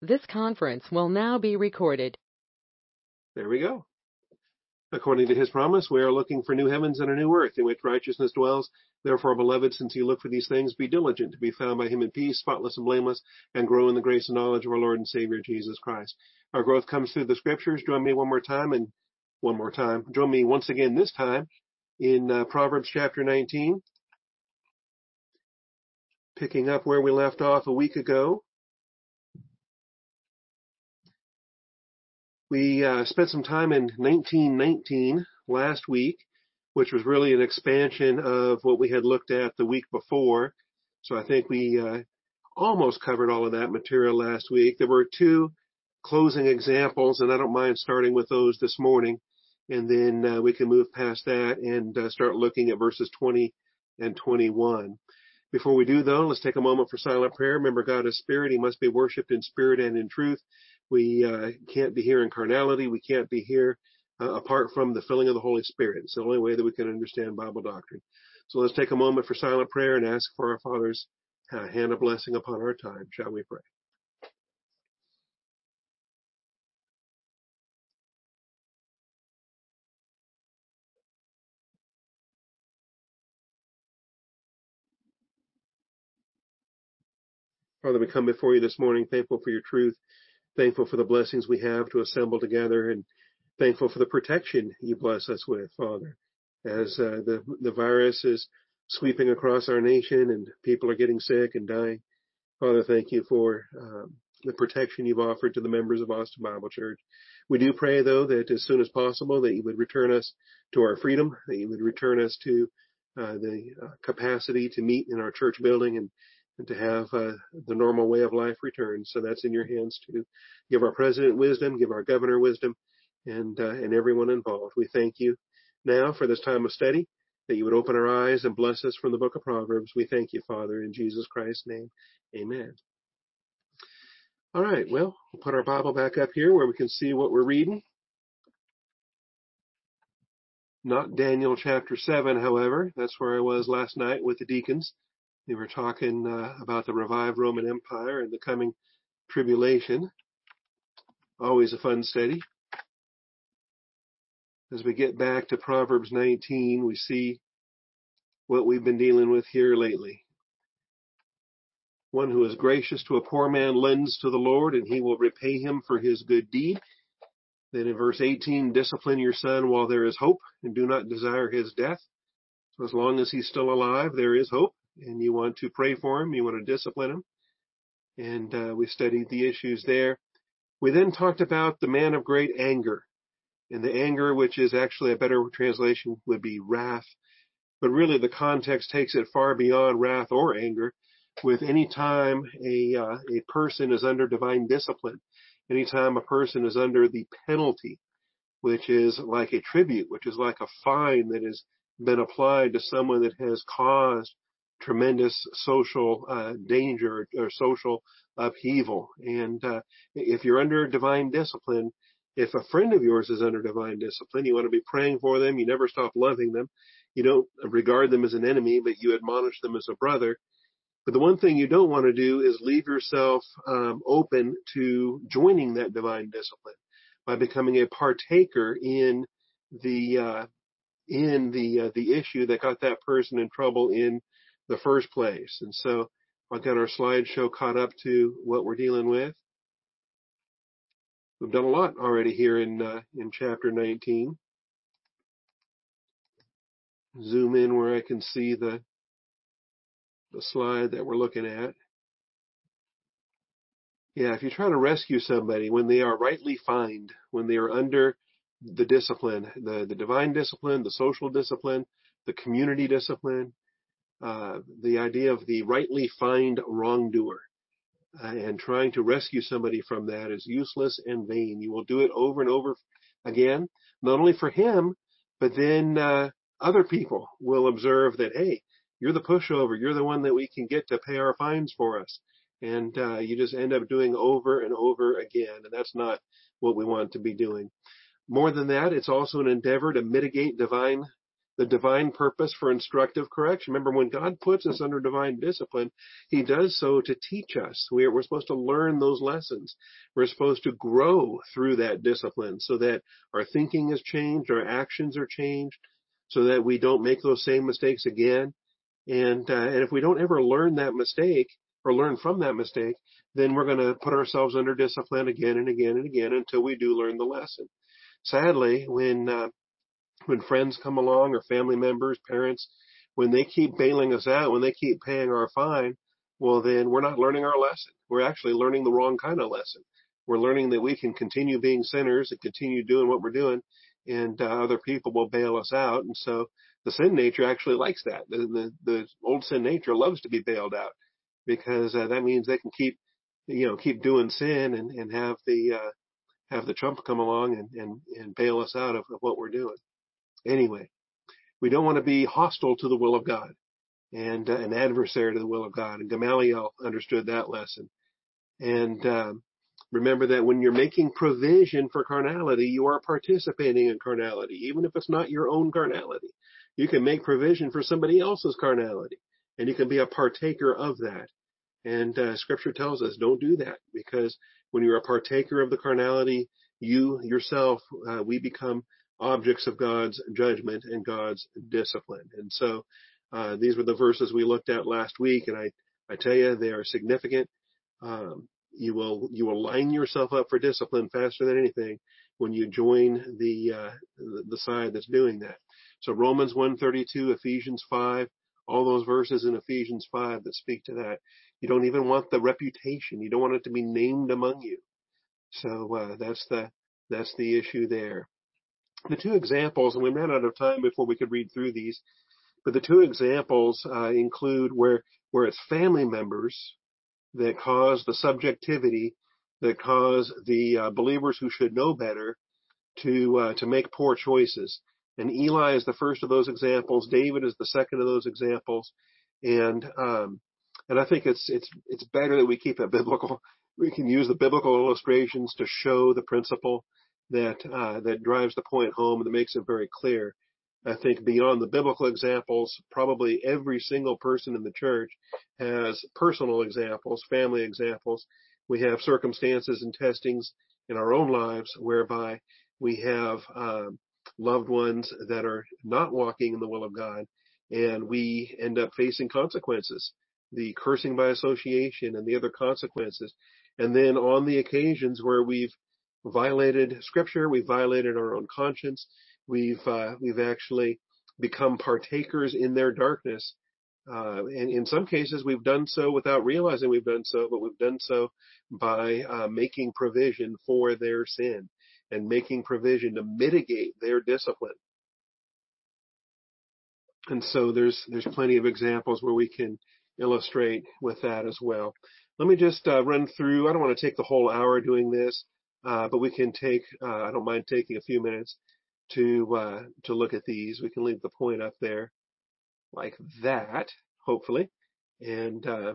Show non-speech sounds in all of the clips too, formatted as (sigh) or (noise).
This conference will now be recorded. There we go. According to his promise, we are looking for new heavens and a new earth in which righteousness dwells. Therefore, beloved, since you look for these things, be diligent to be found by him in peace, spotless and blameless, and grow in the grace and knowledge of our Lord and Savior Jesus Christ. Our growth comes through the scriptures. Join me one more time and one more time. Join me once again this time in uh, Proverbs chapter 19, picking up where we left off a week ago. We uh, spent some time in 1919 last week, which was really an expansion of what we had looked at the week before. So I think we uh, almost covered all of that material last week. There were two closing examples, and I don't mind starting with those this morning, and then uh, we can move past that and uh, start looking at verses 20 and 21. Before we do though, let's take a moment for silent prayer. Remember God is spirit. He must be worshiped in spirit and in truth. We uh, can't be here in carnality. We can't be here uh, apart from the filling of the Holy Spirit. It's the only way that we can understand Bible doctrine. So let's take a moment for silent prayer and ask for our Father's uh, hand of blessing upon our time. Shall we pray? Father, we come before you this morning thankful for your truth, thankful for the blessings we have to assemble together, and thankful for the protection you bless us with, Father, as uh, the the virus is sweeping across our nation and people are getting sick and dying. Father, thank you for um, the protection you've offered to the members of Austin Bible Church. We do pray, though, that as soon as possible, that you would return us to our freedom, that you would return us to uh, the uh, capacity to meet in our church building and and to have uh, the normal way of life return. So that's in your hands to give our president wisdom, give our governor wisdom, and uh, and everyone involved. We thank you now for this time of study that you would open our eyes and bless us from the book of Proverbs. We thank you, Father, in Jesus Christ's name. Amen. All right, well, we'll put our Bible back up here where we can see what we're reading. Not Daniel chapter 7, however. That's where I was last night with the deacons. They were talking uh, about the revived Roman Empire and the coming tribulation. Always a fun study. As we get back to Proverbs 19, we see what we've been dealing with here lately. One who is gracious to a poor man lends to the Lord, and he will repay him for his good deed. Then in verse 18, discipline your son while there is hope, and do not desire his death. So as long as he's still alive, there is hope and you want to pray for him, you want to discipline him. And uh, we studied the issues there. We then talked about the man of great anger. And the anger, which is actually a better translation, would be wrath. But really the context takes it far beyond wrath or anger. With any time a, uh, a person is under divine discipline, anytime a person is under the penalty, which is like a tribute, which is like a fine that has been applied to someone that has caused tremendous social uh, danger or social upheaval. And uh, if you're under divine discipline, if a friend of yours is under divine discipline, you want to be praying for them. You never stop loving them. You don't regard them as an enemy, but you admonish them as a brother. But the one thing you don't want to do is leave yourself um, open to joining that divine discipline by becoming a partaker in the uh, in the uh, the issue that got that person in trouble in the first place. And so I've got our slideshow caught up to what we're dealing with. We've done a lot already here in uh, in chapter 19. Zoom in where I can see the the slide that we're looking at. Yeah, if you try to rescue somebody when they are rightly fined, when they are under the discipline, the, the divine discipline, the social discipline, the community discipline, uh, the idea of the rightly fined wrongdoer. Uh, and trying to rescue somebody from that is useless and vain. You will do it over and over again, not only for him, but then uh, other people will observe that, hey, you're the pushover. You're the one that we can get to pay our fines for us. And uh, you just end up doing over and over again. And that's not what we want to be doing. More than that, it's also an endeavor to mitigate divine the divine purpose for instructive correction. Remember, when God puts us under divine discipline, He does so to teach us. We're, we're supposed to learn those lessons. We're supposed to grow through that discipline so that our thinking is changed, our actions are changed, so that we don't make those same mistakes again. And, uh, and if we don't ever learn that mistake or learn from that mistake, then we're going to put ourselves under discipline again and again and again until we do learn the lesson. Sadly, when uh, when friends come along or family members, parents, when they keep bailing us out, when they keep paying our fine, well, then we're not learning our lesson. We're actually learning the wrong kind of lesson. We're learning that we can continue being sinners and continue doing what we're doing, and uh, other people will bail us out. And so the sin nature actually likes that. The, the, the old sin nature loves to be bailed out because uh, that means they can keep, you know, keep doing sin and, and have the uh, have the Trump come along and, and, and bail us out of, of what we're doing. Anyway, we don't want to be hostile to the will of God and uh, an adversary to the will of God. And Gamaliel understood that lesson. And um, remember that when you're making provision for carnality, you are participating in carnality, even if it's not your own carnality. You can make provision for somebody else's carnality, and you can be a partaker of that. And uh, Scripture tells us don't do that because when you're a partaker of the carnality, you yourself, uh, we become objects of God's judgment and God's discipline. And so uh, these were the verses we looked at last week, and I, I tell you they are significant. Um, you will you will line yourself up for discipline faster than anything when you join the uh, the side that's doing that. So Romans 1:32, Ephesians 5, all those verses in Ephesians 5 that speak to that. You don't even want the reputation. You don't want it to be named among you. So uh, that's the that's the issue there. The two examples, and we ran out of time before we could read through these, but the two examples uh, include where where it's family members that cause the subjectivity, that cause the uh, believers who should know better to uh, to make poor choices. And Eli is the first of those examples. David is the second of those examples. And um, and I think it's it's it's better that we keep it biblical. (laughs) We can use the biblical illustrations to show the principle that uh, that drives the point home and that makes it very clear. I think beyond the biblical examples, probably every single person in the church has personal examples, family examples. We have circumstances and testings in our own lives whereby we have um, loved ones that are not walking in the will of God, and we end up facing consequences, the cursing by association and the other consequences. And then on the occasions where we've violated scripture, we've violated our own conscience, we've uh, we've actually become partakers in their darkness. Uh, and in some cases, we've done so without realizing we've done so, but we've done so by uh, making provision for their sin and making provision to mitigate their discipline. And so there's there's plenty of examples where we can illustrate with that as well. Let me just uh, run through. I don't want to take the whole hour doing this. Uh, but we can take, uh, I don't mind taking a few minutes to, uh, to look at these. We can leave the point up there like that, hopefully, and, uh,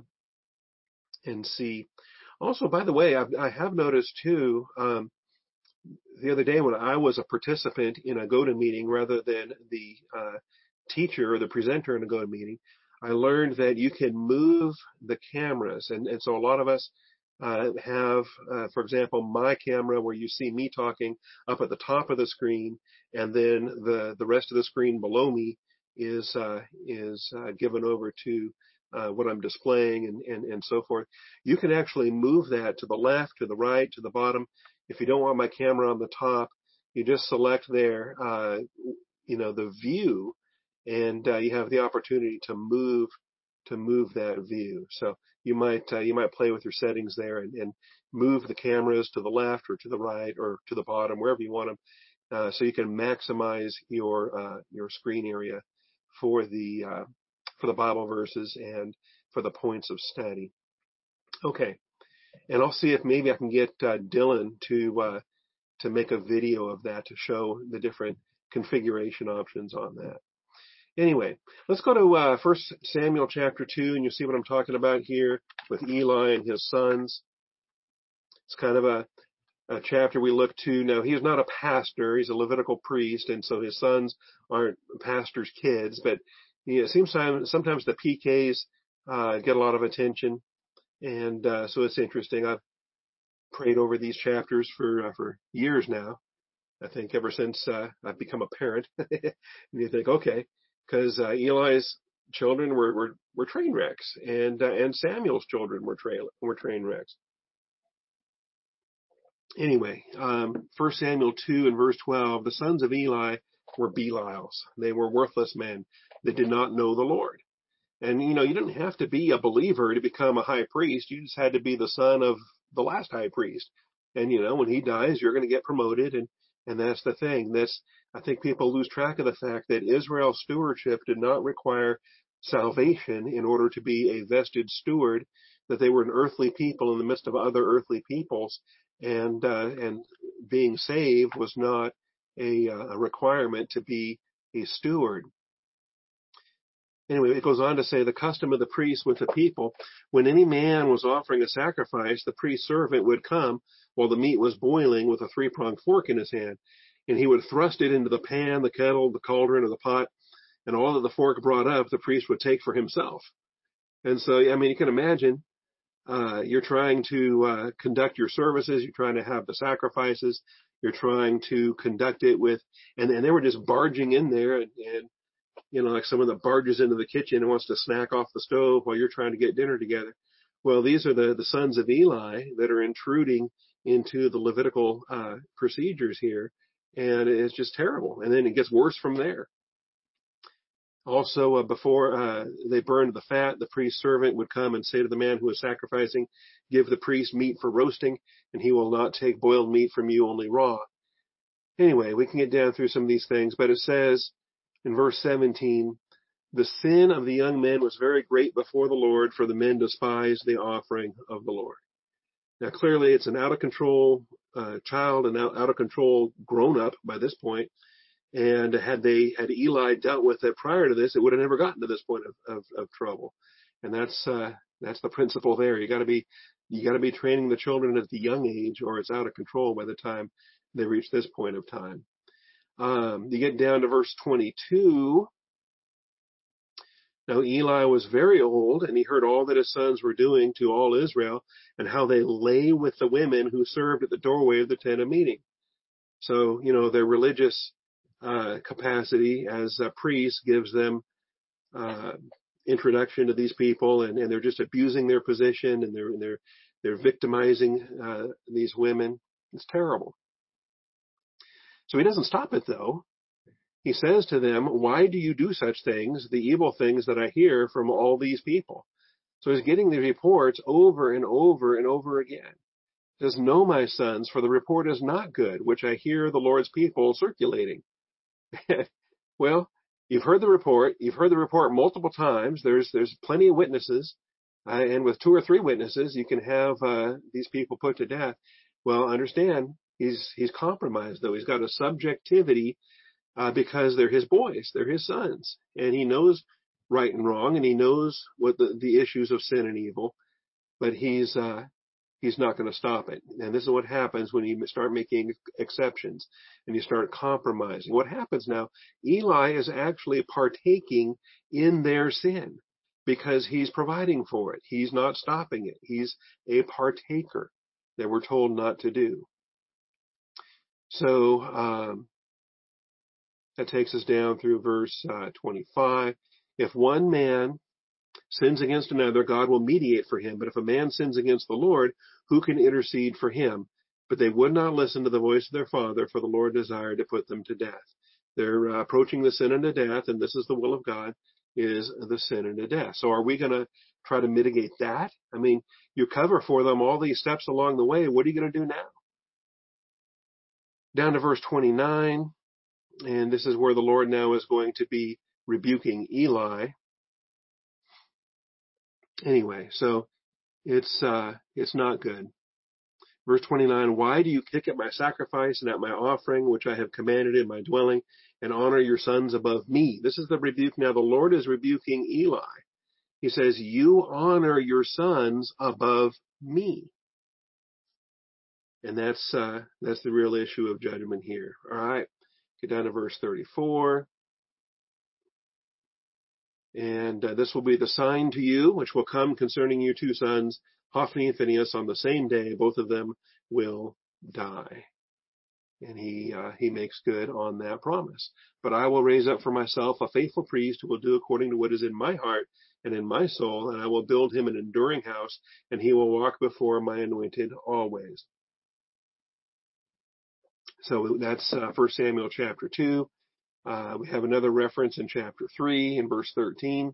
and see. Also, by the way, I've, I have noticed too, um, the other day when I was a participant in a GoTo meeting rather than the uh, teacher or the presenter in a GoTo meeting, I learned that you can move the cameras, and, and so a lot of us uh, have, uh, for example, my camera where you see me talking up at the top of the screen, and then the the rest of the screen below me is uh, is uh, given over to uh, what I'm displaying and, and and so forth. You can actually move that to the left, to the right, to the bottom. If you don't want my camera on the top, you just select there, uh, you know, the view, and you have the opportunity to move to move that view. So you might uh, you might play with your settings there and, and, move the cameras to the left or to the right or to the bottom wherever you want them, uh, so you can maximize your uh, your screen area for the uh, for the Bible verses and for the points of study. Okay, and I'll see if maybe I can get uh, Dylan to uh, to make a video of that to show the different configuration options on that. Anyway, let's go to uh, 1 Samuel chapter 2, and you'll see what I'm talking about here with Eli and his sons. It's kind of a, uh, chapter we look to now, he's not a pastor, he's a Levitical priest, and so his sons aren't pastors' kids, but you know, it seems sometimes the PKs uh, get a lot of attention, and uh, so it's interesting. I've prayed over these chapters for uh, for years now. I think ever since uh, I've become a parent, (laughs) and you think, okay, because uh, Eli's children were, were were train wrecks, and uh, and Samuel's children were train were train wrecks. Anyway, um, 1 Samuel 2 and verse 12, the sons of Eli were Belials. They were worthless men that did not know the Lord. And you know, you didn't have to be a believer to become a high priest. You just had to be the son of the last high priest. And you know, when he dies, you're going to get promoted and and that's the thing. That's I think people lose track of the fact that Israel's stewardship did not require salvation in order to be a vested steward, that they were an earthly people in the midst of other earthly peoples, and uh, and being saved was not a, uh, a requirement to be a steward. Anyway, it goes on to say the custom of the priest with the people, when any man was offering a sacrifice, the priest servant would come while the meat was boiling with a three pronged fork in his hand, and he would thrust it into the pan, the kettle, the cauldron, or the pot, and all that the fork brought up, the priest would take for himself. And so, I mean, you can imagine, uh, you're trying to uh, conduct your services, you're trying to have the sacrifices, you're trying to conduct it with, and, and they were just barging in there and, and you know, like someone that barges into the kitchen and wants to snack off the stove while you're trying to get dinner together. Well, these are the, the sons of Eli that are intruding into the Levitical uh, procedures here, and it's just terrible. And then it gets worse from there. Also, uh, before uh, they burned the fat, the priest's servant would come and say to the man who was sacrificing, "Give the priest meat for roasting, and he will not take boiled meat from you, only raw." Anyway, we can get down through some of these things, but it says in verse 17, "The sin of the young men was very great before the Lord, for the men despised the offering of the Lord." Now, clearly, it's an out of control uh, child and out, out of control grown up by this point. And had they had Eli dealt with it prior to this, it would have never gotten to this point of, of, of trouble. And that's uh, that's the principle there. You got to be you got to be training the children at the young age, or it's out of control by the time they reach this point of time. Um, you get down to verse 22. Now Eli was very old, and he heard all that his sons were doing to all Israel, and how they lay with the women who served at the doorway of the tent of meeting. So, you know, their religious uh, capacity as a priest gives them uh, introduction to these people, and, and, they're just abusing their position, and they're they're they're victimizing uh, these women. It's terrible. So he doesn't stop it though. He says to them, why do you do such things, the evil things that I hear from all these people? So he's getting the reports over and over and over again. He says, no, my sons, for the report is not good, which I hear the Lord's people circulating. (laughs) well, you've heard the report. You've heard the report multiple times. There's, there's plenty of witnesses. Uh, and with two or three witnesses, you can have, uh, these people put to death. Well, understand, he's, he's compromised though. He's got a subjectivity uh, because they're his boys, they're his sons, and he knows right and wrong, and he knows what the, the issues of sin and evil, but he's uh, he's not going to stop it. And this is what happens when you start making exceptions and you start compromising. What happens now? Eli is actually partaking in their sin because he's providing for it. He's not stopping it. He's a partaker that we're told not to do. So um, that takes us down through verse uh, 25. If one man sins against another, God will mediate for him. But if a man sins against the Lord, who can intercede for him? But they would not listen to the voice of their father, for the Lord desired to put them to death. They're uh, approaching the sin unto death, and this is the will of God, is the sin unto death. So are we going to try to mitigate that? I mean, you cover for them all these steps along the way. What are you going to do now? Down to verse 29. And this is where the Lord now is going to be rebuking Eli. Anyway, so it's uh, it's not good. Verse 29, why do you kick at my sacrifice and at my offering, which I have commanded in my dwelling, and honor your sons above me? This is the rebuke. Now the Lord is rebuking Eli. He says, you honor your sons above me. And that's, uh, that's the real issue of judgment here. All right. Get down to verse 34. And uh, this will be the sign to you, which will come concerning your two sons, Hophni and Phinehas, on the same day. Both of them will die. And he uh, he makes good on that promise. But I will raise up for myself a faithful priest who will do according to what is in my heart and in my soul, and I will build him an enduring house, and he will walk before my anointed always. So that's uh, 1 Samuel chapter 2. Uh, we have another reference in chapter 3 in verse 13.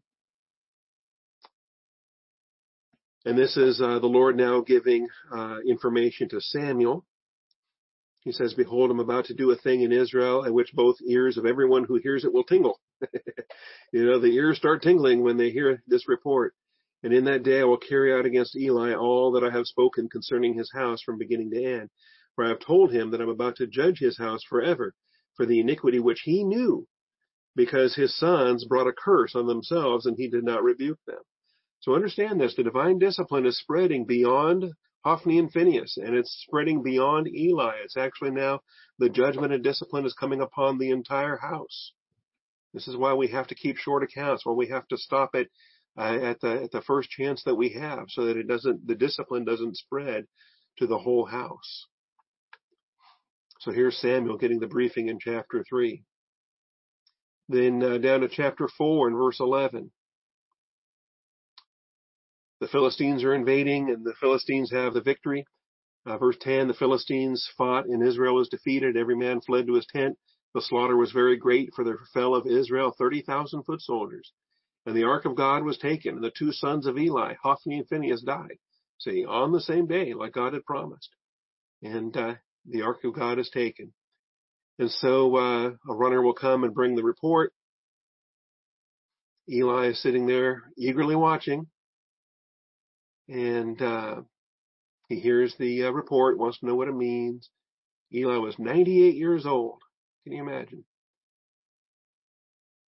And this is uh, the Lord now giving uh, information to Samuel. He says, Behold, I'm about to do a thing in Israel at which both ears of everyone who hears it will tingle. (laughs) you know, the ears start tingling when they hear this report. And in that day I will carry out against Eli all that I have spoken concerning his house from beginning to end. For I have told him that I'm about to judge his house forever for the iniquity which he knew, because his sons brought a curse on themselves and he did not rebuke them. So understand this, the divine discipline is spreading beyond Hophni and Phinehas, and it's spreading beyond Eli. It's actually now the judgment and discipline is coming upon the entire house. This is why we have to keep short accounts, why we have to stop it uh, at the at the first chance that we have, so that it doesn't the discipline doesn't spread to the whole house. So here's Samuel getting the briefing in chapter 3. Then uh, down to chapter 4 and verse 11. The Philistines are invading and the Philistines have the victory. Uh, verse 10, the Philistines fought and Israel was defeated. Every man fled to his tent. The slaughter was very great for there fell of Israel 30,000 foot soldiers. And the ark of God was taken and the two sons of Eli, Hophni and Phinehas died. See, on the same day, like God had promised. And uh, the ark of God is taken. And so uh, a runner will come and bring the report. Eli is sitting there eagerly watching, and uh, he hears the uh, report, wants to know what it means. Eli was 98 years old. Can you imagine?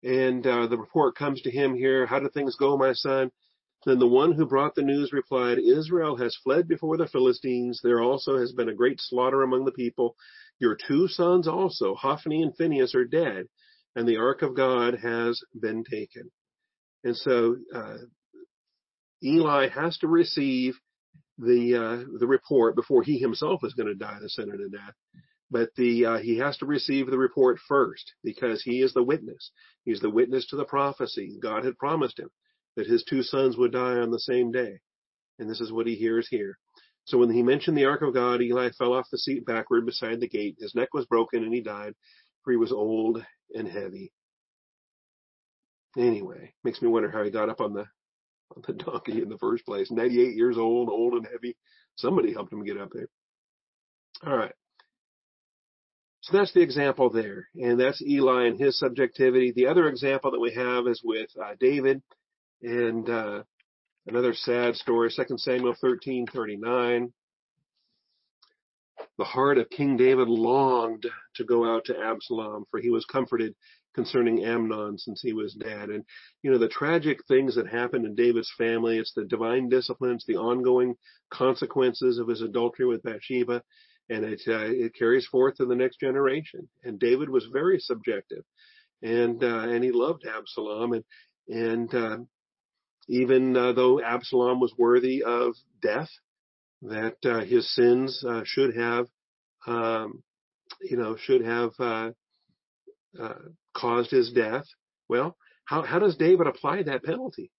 And uh, the report comes to him here. How do things go, my son? Then the one who brought the news replied, Israel has fled before the Philistines. There also has been a great slaughter among the people. Your two sons also, Hophni and Phinehas, are dead, and the ark of God has been taken. And so uh, Eli has to receive the uh, the report before he himself is going to die the sin unto death. But the uh, he has to receive the report first because he is the witness. He's the witness to the prophecy God had promised him that his two sons would die on the same day. And this is what he hears here. So when he mentioned the ark of God, Eli fell off the seat backward beside the gate. His neck was broken and he died, for he was old and heavy. Anyway, makes me wonder how he got up on the on the donkey in the first place. 98 years old, old and heavy. Somebody helped him get up there. All right. So that's the example there, and that's Eli and his subjectivity. The other example that we have is with uh, David and uh, another sad story, 2 Samuel 13:39. The heart of King David longed to go out to Absalom, for he was comforted concerning Amnon since he was dead. And, you know, the tragic things that happened in David's family, it's the divine disciplines, the ongoing consequences of his adultery with Bathsheba, and it, uh, it carries forth to the next generation. And David was very subjective, and, uh, and he loved Absalom, and, and, uh, even uh, though Absalom was worthy of death, that uh, his sins uh, should have, um, you know, should have uh, uh, caused his death. Well, how how does David apply that penalty?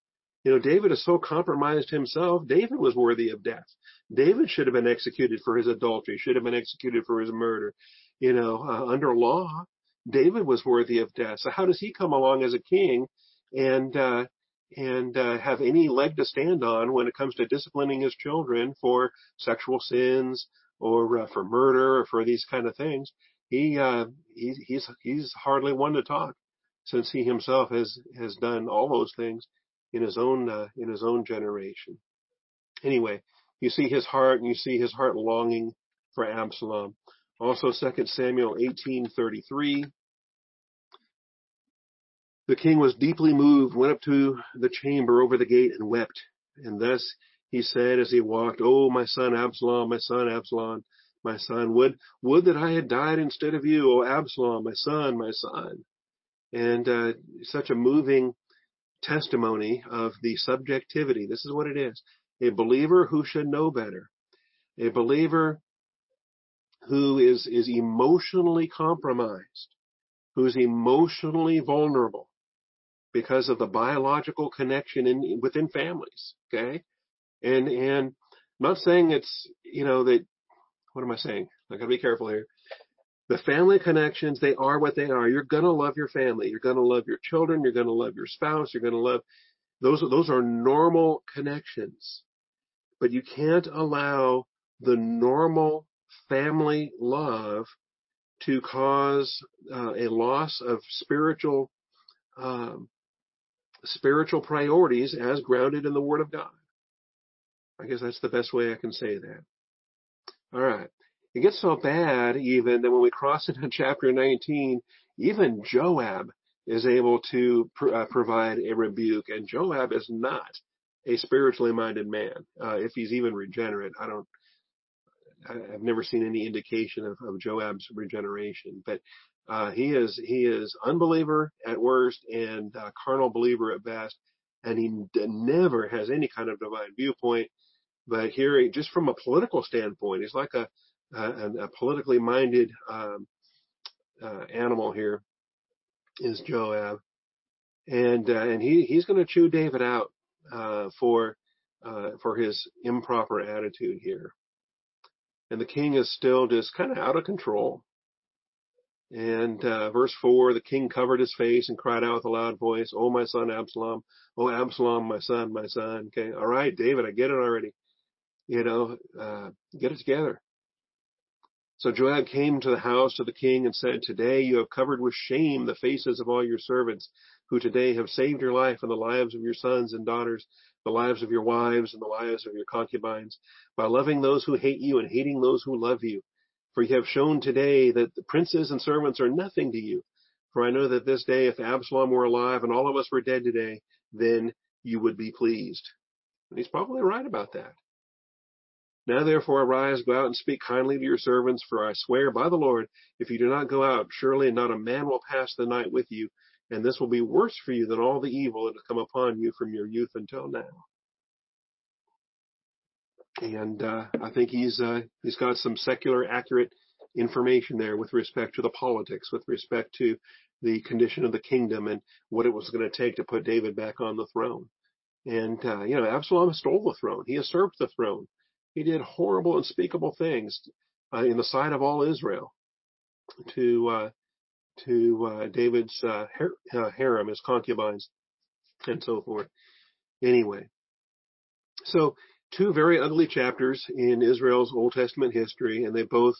You know, David is so compromised himself. David was worthy of death. David should have been executed for his adultery. Should have been executed for his murder. You know, uh, under law, David was worthy of death. So how does he come along as a king and uh, and uh, have any leg to stand on when it comes to disciplining his children for sexual sins or uh, for murder or for these kind of things. He, uh, he he's he's hardly one to talk since he himself has has done all those things in his own uh, in his own generation. Anyway, you see his heart and you see his heart longing for Absalom. Also 2 Samuel 18:33 the king was deeply moved, went up to the chamber over the gate and wept. And thus he said as he walked, Oh, my son Absalom, my son Absalom, my son. Would, would that I had died instead of you, O Absalom, my son, my son. And, uh, such a moving testimony of the subjectivity. This is what it is. A believer who should know better. A believer who is, is emotionally compromised, who's emotionally vulnerable because of the biological connection in, within families. Okay. And, and I'm not saying it's, you know, that, what am I saying? I gotta be careful here. The family connections, they are what they are. You're gonna love your family. You're gonna love your children. You're gonna love your spouse. You're gonna love, those, those are normal connections. But you can't allow the normal family love to cause uh, a loss of spiritual um, spiritual priorities as grounded in the Word of God. I guess that's the best way I can say that. All right. It gets so bad even that when we cross into (laughs) chapter 19, even Joab is able to pr- uh, provide a rebuke, and Joab is not a spiritually minded man. Uh, if he's even regenerate, I don't. I've never seen any indication of, of Joab's regeneration, but uh, he is he is unbeliever at worst and uh, carnal believer at best, and he never has any kind of divine viewpoint. But here, just from a political standpoint, he's like a a, a politically minded um, uh, animal. Here is Joab, and uh, and he he's going to chew David out uh, for for his improper attitude here. And the king is still just kind of out of control. And uh, verse 4 the king covered his face and cried out with a loud voice, Oh, my son Absalom, oh, Absalom, my son, my son. Okay, all right, David, I get it already. You know, uh, get it together. So Joab came to the house of the king and said, Today you have covered with shame the faces of all your servants, who today have saved your life and the lives of your sons and daughters, the lives of your wives and the lives of your concubines, by loving those who hate you and hating those who love you. For you have shown today that the princes and servants are nothing to you. For I know that this day, if Absalom were alive and all of us were dead today, then you would be pleased. And he's probably right about that. Now therefore arise, go out and speak kindly to your servants, for I swear by the Lord, if you do not go out, surely not a man will pass the night with you, and this will be worse for you than all the evil that has come upon you from your youth until now and uh, I think he's uh, he's got some secular accurate information there with respect to the politics, with respect to the condition of the kingdom and what it was going to take to put David back on the throne. And uh, you know, Absalom stole the throne. He usurped the throne. He did horrible, unspeakable things uh, in the sight of all Israel to uh, to uh, David's harem, his concubines, and so forth. Anyway, so two very ugly chapters in Israel's Old Testament history, and they both,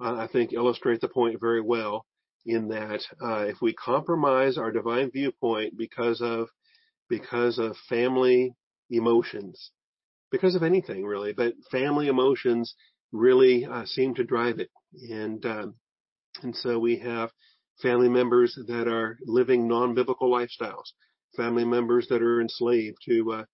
uh, I think, illustrate the point very well. In that, uh, if we compromise our divine viewpoint because of because of family emotions, because of anything really, but family emotions really uh, seem to drive it, and um, and so we have family members that are living non-biblical lifestyles, family members that are enslaved to uh,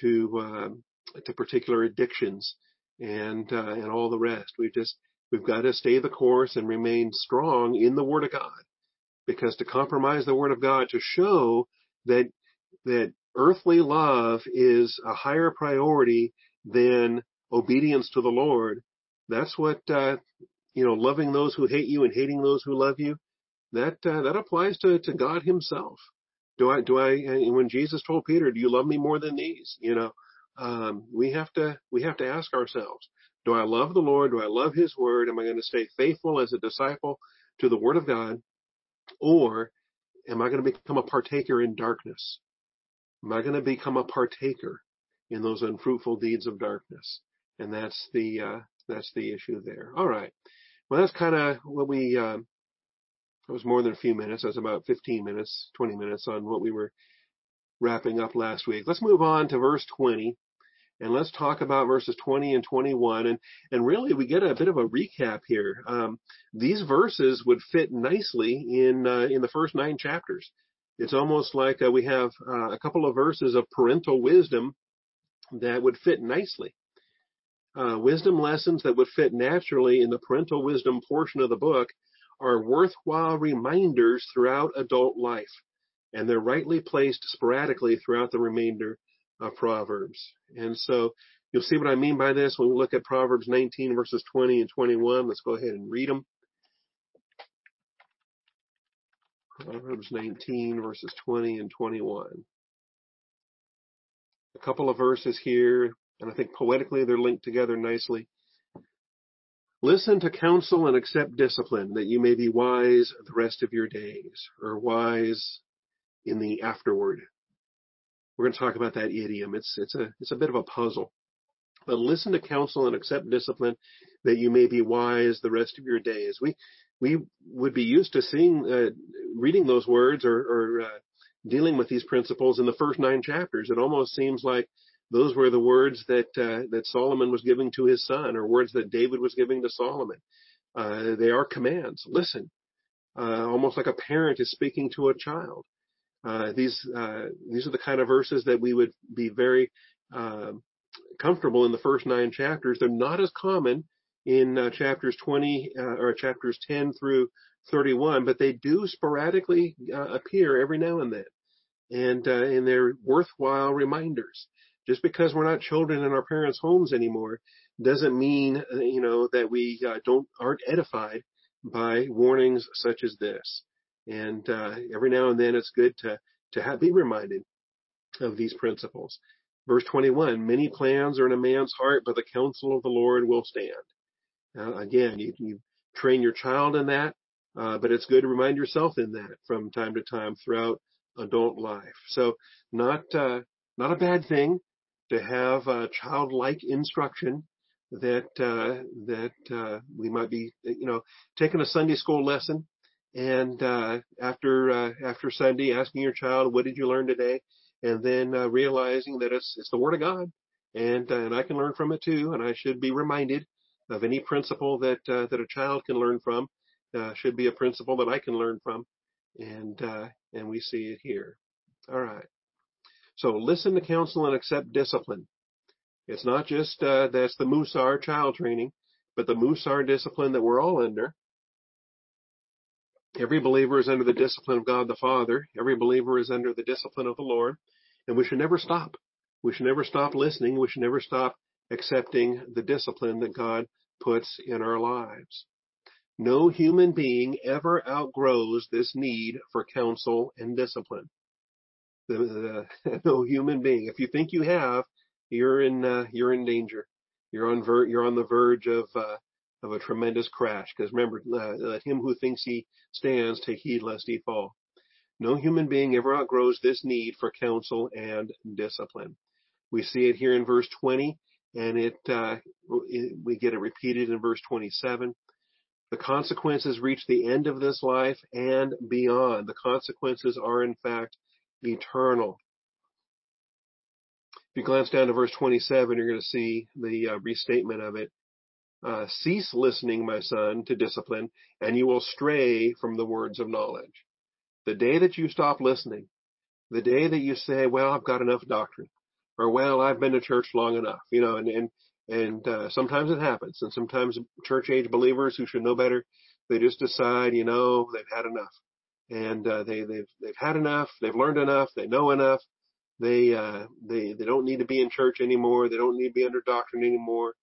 to um, to particular addictions and uh, and all the rest. We've just we've got to stay the course and remain strong in the Word of God, because to compromise the Word of God to show that that earthly love is a higher priority than obedience to the Lord. That's what uh, you know, loving those who hate you and hating those who love you. That uh, that applies to to God Himself. Do I do I? When Jesus told Peter, "Do you love me more than these?" You know, um, we have to we have to ask ourselves: Do I love the Lord? Do I love His Word? Am I going to stay faithful as a disciple to the Word of God, or am I going to become a partaker in darkness? Am I going to become a partaker in those unfruitful deeds of darkness? And that's the uh, that's the issue there. All right. Well, that's kind of what we. It was more than a few minutes. That's about 15 minutes, 20 minutes on what we were wrapping up last week. Let's move on to verse 20. And let's talk about verses 20 and 21. And, and really, we get a bit of a recap here. Um, these verses would fit nicely in, uh, in the first nine chapters. It's almost like uh, we have uh, a couple of verses of parental wisdom that would fit nicely. uh, wisdom lessons that would fit naturally in the parental wisdom portion of the book are worthwhile reminders throughout adult life, and they're rightly placed sporadically throughout the remainder of Proverbs. And so you'll see what I mean by this when we look at Proverbs 19 verses 20 and 21. Let's go ahead and read them. Proverbs 19 verses 20 and 21. A couple of verses here, and I think poetically they're linked together nicely. Listen to counsel and accept discipline that you may be wise the rest of your days, or wise in the afterward. We're going to talk about that idiom. It's, it's a, it's a bit of a puzzle. But listen to counsel and accept discipline that you may be wise the rest of your days. We, we would be used to seeing, uh, reading those words or, or uh, dealing with these principles in the first nine chapters. It almost seems like those were the words that uh, that Solomon was giving to his son, or words that David was giving to Solomon. Uh, they are commands. Listen, uh, almost like a parent is speaking to a child. Uh, these uh, these are the kind of verses that we would be very uh, comfortable in the first nine chapters. They're not as common in chapters 20 or chapters 10 through 31, but they do sporadically appear every now and then, and and they're worthwhile reminders just because we're not children in our parents' homes anymore doesn't mean uh, you know that we uh, don't aren't edified by warnings such as this. And uh, every now and then it's good to to have, be reminded of these principles. Verse 21: Many plans are in a man's heart, but the counsel of the Lord will stand. Uh, again, you, you train your child in that, uh, but it's good to remind yourself in that from time to time throughout adult life. So not uh, not a bad thing to have a childlike instruction that uh, that uh, we might be, you know, taking a Sunday school lesson, and uh, after uh, after Sunday, asking your child, "What did you learn today?" and then uh, realizing that it's it's the Word of God, and uh, and I can learn from it too, and I should be reminded of any principle that that a child can learn from. should be a principle that I can learn from, and and we see it here. All right. So listen to counsel and accept discipline. It's not just uh, that's the Musar child training, but the Musar discipline that we're all under. Every believer is under the discipline of God the Father. Every believer is under the discipline of the Lord. And we should never stop. We should never stop listening. We should never stop accepting the discipline that God puts in our lives. No human being ever outgrows this need for counsel and discipline the, the (laughs) no human being. If you think you have, you're in uh, you're in danger. You're on ver- you're on the verge of uh, of a tremendous crash. Because remember, uh, let him who thinks he stands take heed lest he fall. No human being ever outgrows this need for counsel and discipline. We see it here in verse 20, and it, uh, it we get it repeated in verse 27. The consequences reach the end of this life and beyond. The consequences are in fact eternal. If you glance down to verse 27, you're going to see the uh, restatement of it. Uh, Cease listening, my son, to discipline, and you will stray from the words of knowledge. The day that you stop listening, the day that you say, well, I've got enough doctrine, or well, I've been to church long enough, you know, and, and, and, uh, sometimes it happens, and sometimes church age believers who should know better, they just decide, you know, they've had enough and uh, they they've they've had enough, they've learned enough, they know enough. They uh, they they don't need to be in church anymore. They don't need to be under doctrine anymore.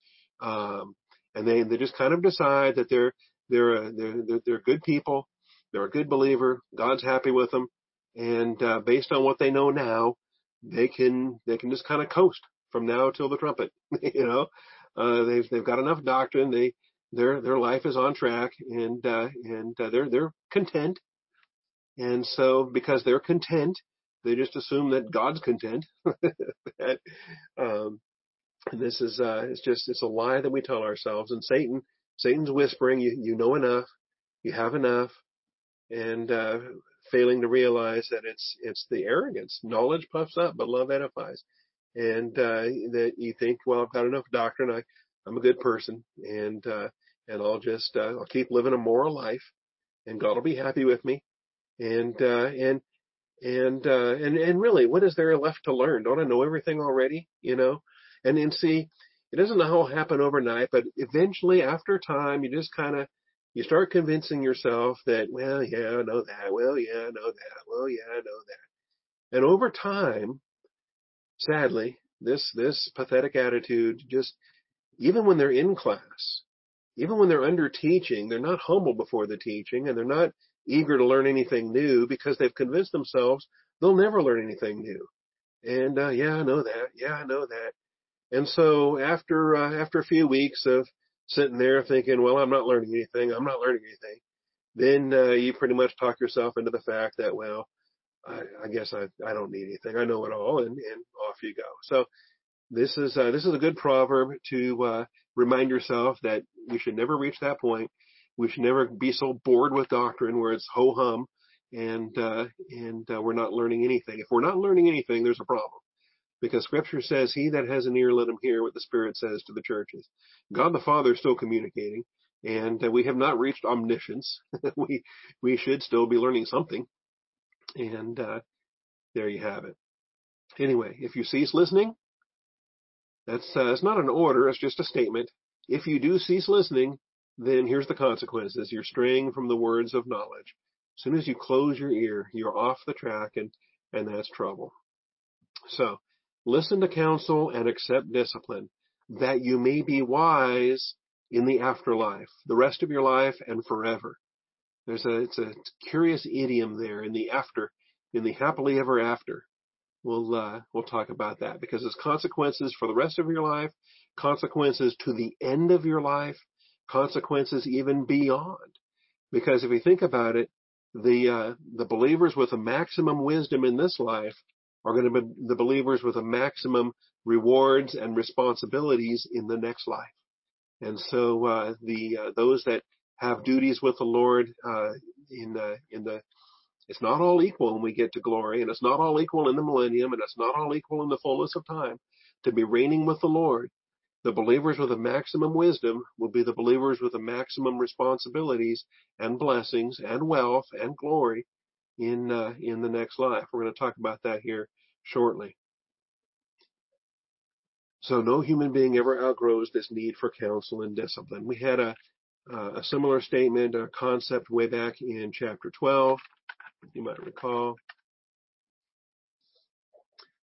Um, and they they just kind of decide that they're they're they're, they're they're good people. They're a good believer. God's happy with them, and uh, based on what they know now, they can they can just kind of coast from now till the trumpet. (laughs) you know, uh, they've they've got enough doctrine. They their their life is on track, and uh, and uh, they're they're content and so because they're content, they just assume that God's content. (laughs) that, um, this is, uh, it's just, it's a lie that we tell ourselves. And Satan, Satan's whispering, you, you know enough, you have enough, and, uh, failing to realize that it's, it's the arrogance. Knowledge puffs up, but love edifies. And, uh, that you think, well, I've got enough doctrine. I, I'm a good person and, uh, and I'll just, uh, I'll keep living a moral life and God will be happy with me and uh, and and uh, and and really, what is there left to learn? Don't I know everything already? You know, and then see, it doesn't all happen overnight, but eventually after time, you just kind of, you start convincing yourself that, well, yeah, I know that. Well, yeah, I know that. Well, yeah, I know that. And over time, sadly, this, this pathetic attitude just, even when they're in class, even when they're under teaching, they're not humble before the teaching and they're not eager to learn anything new because they've convinced themselves they'll never learn anything new. And, uh, yeah, I know that. Yeah, I know that. And so after, uh, after a few weeks of sitting there thinking, well, I'm not learning anything. I'm not learning anything. Then, uh, you pretty much talk yourself into the fact that, well, I, I guess I, I don't need anything. I know it all and, and off you go. So this is, uh, this is a good proverb to, uh, remind yourself that we should never reach that point. We should never be so bored with doctrine where it's ho hum and, uh, and, uh, we're not learning anything. If we're not learning anything, there's a problem because scripture says he that has an ear let him hear what the spirit says to the churches. God the father is still communicating and uh, we have not reached omniscience. (laughs) We we should still be learning something. And uh, there you have it. Anyway if you cease listening that's uh, it's not an order it's just a statement. If you do cease listening then here's the consequences. You're straying from the words of knowledge. As soon as you close your ear you're off the track and and that's trouble. So Listen to counsel and accept discipline, that you may be wise in the afterlife, the rest of your life and forever. There's a, it's a curious idiom there in the after, in the happily ever after. We'll, uh, we'll talk about that because there's consequences for the rest of your life, consequences to the end of your life, consequences even beyond. Because if you think about it, the, uh, the believers with the maximum wisdom in this life are going to be the believers with a maximum rewards and responsibilities in the next life. And so uh, the uh, those that have duties with the Lord uh, in the in the it's not all equal when we get to glory, and it's not all equal in the millennium, and it's not all equal in the fullness of time. To be reigning with the Lord, the believers with the maximum wisdom will be the believers with the maximum responsibilities and blessings and wealth and glory in uh, in the next life. We're going to talk about that here shortly. So no human being ever outgrows this need for counsel and discipline. We had a uh, a similar statement, a concept way back in chapter 12. You might recall.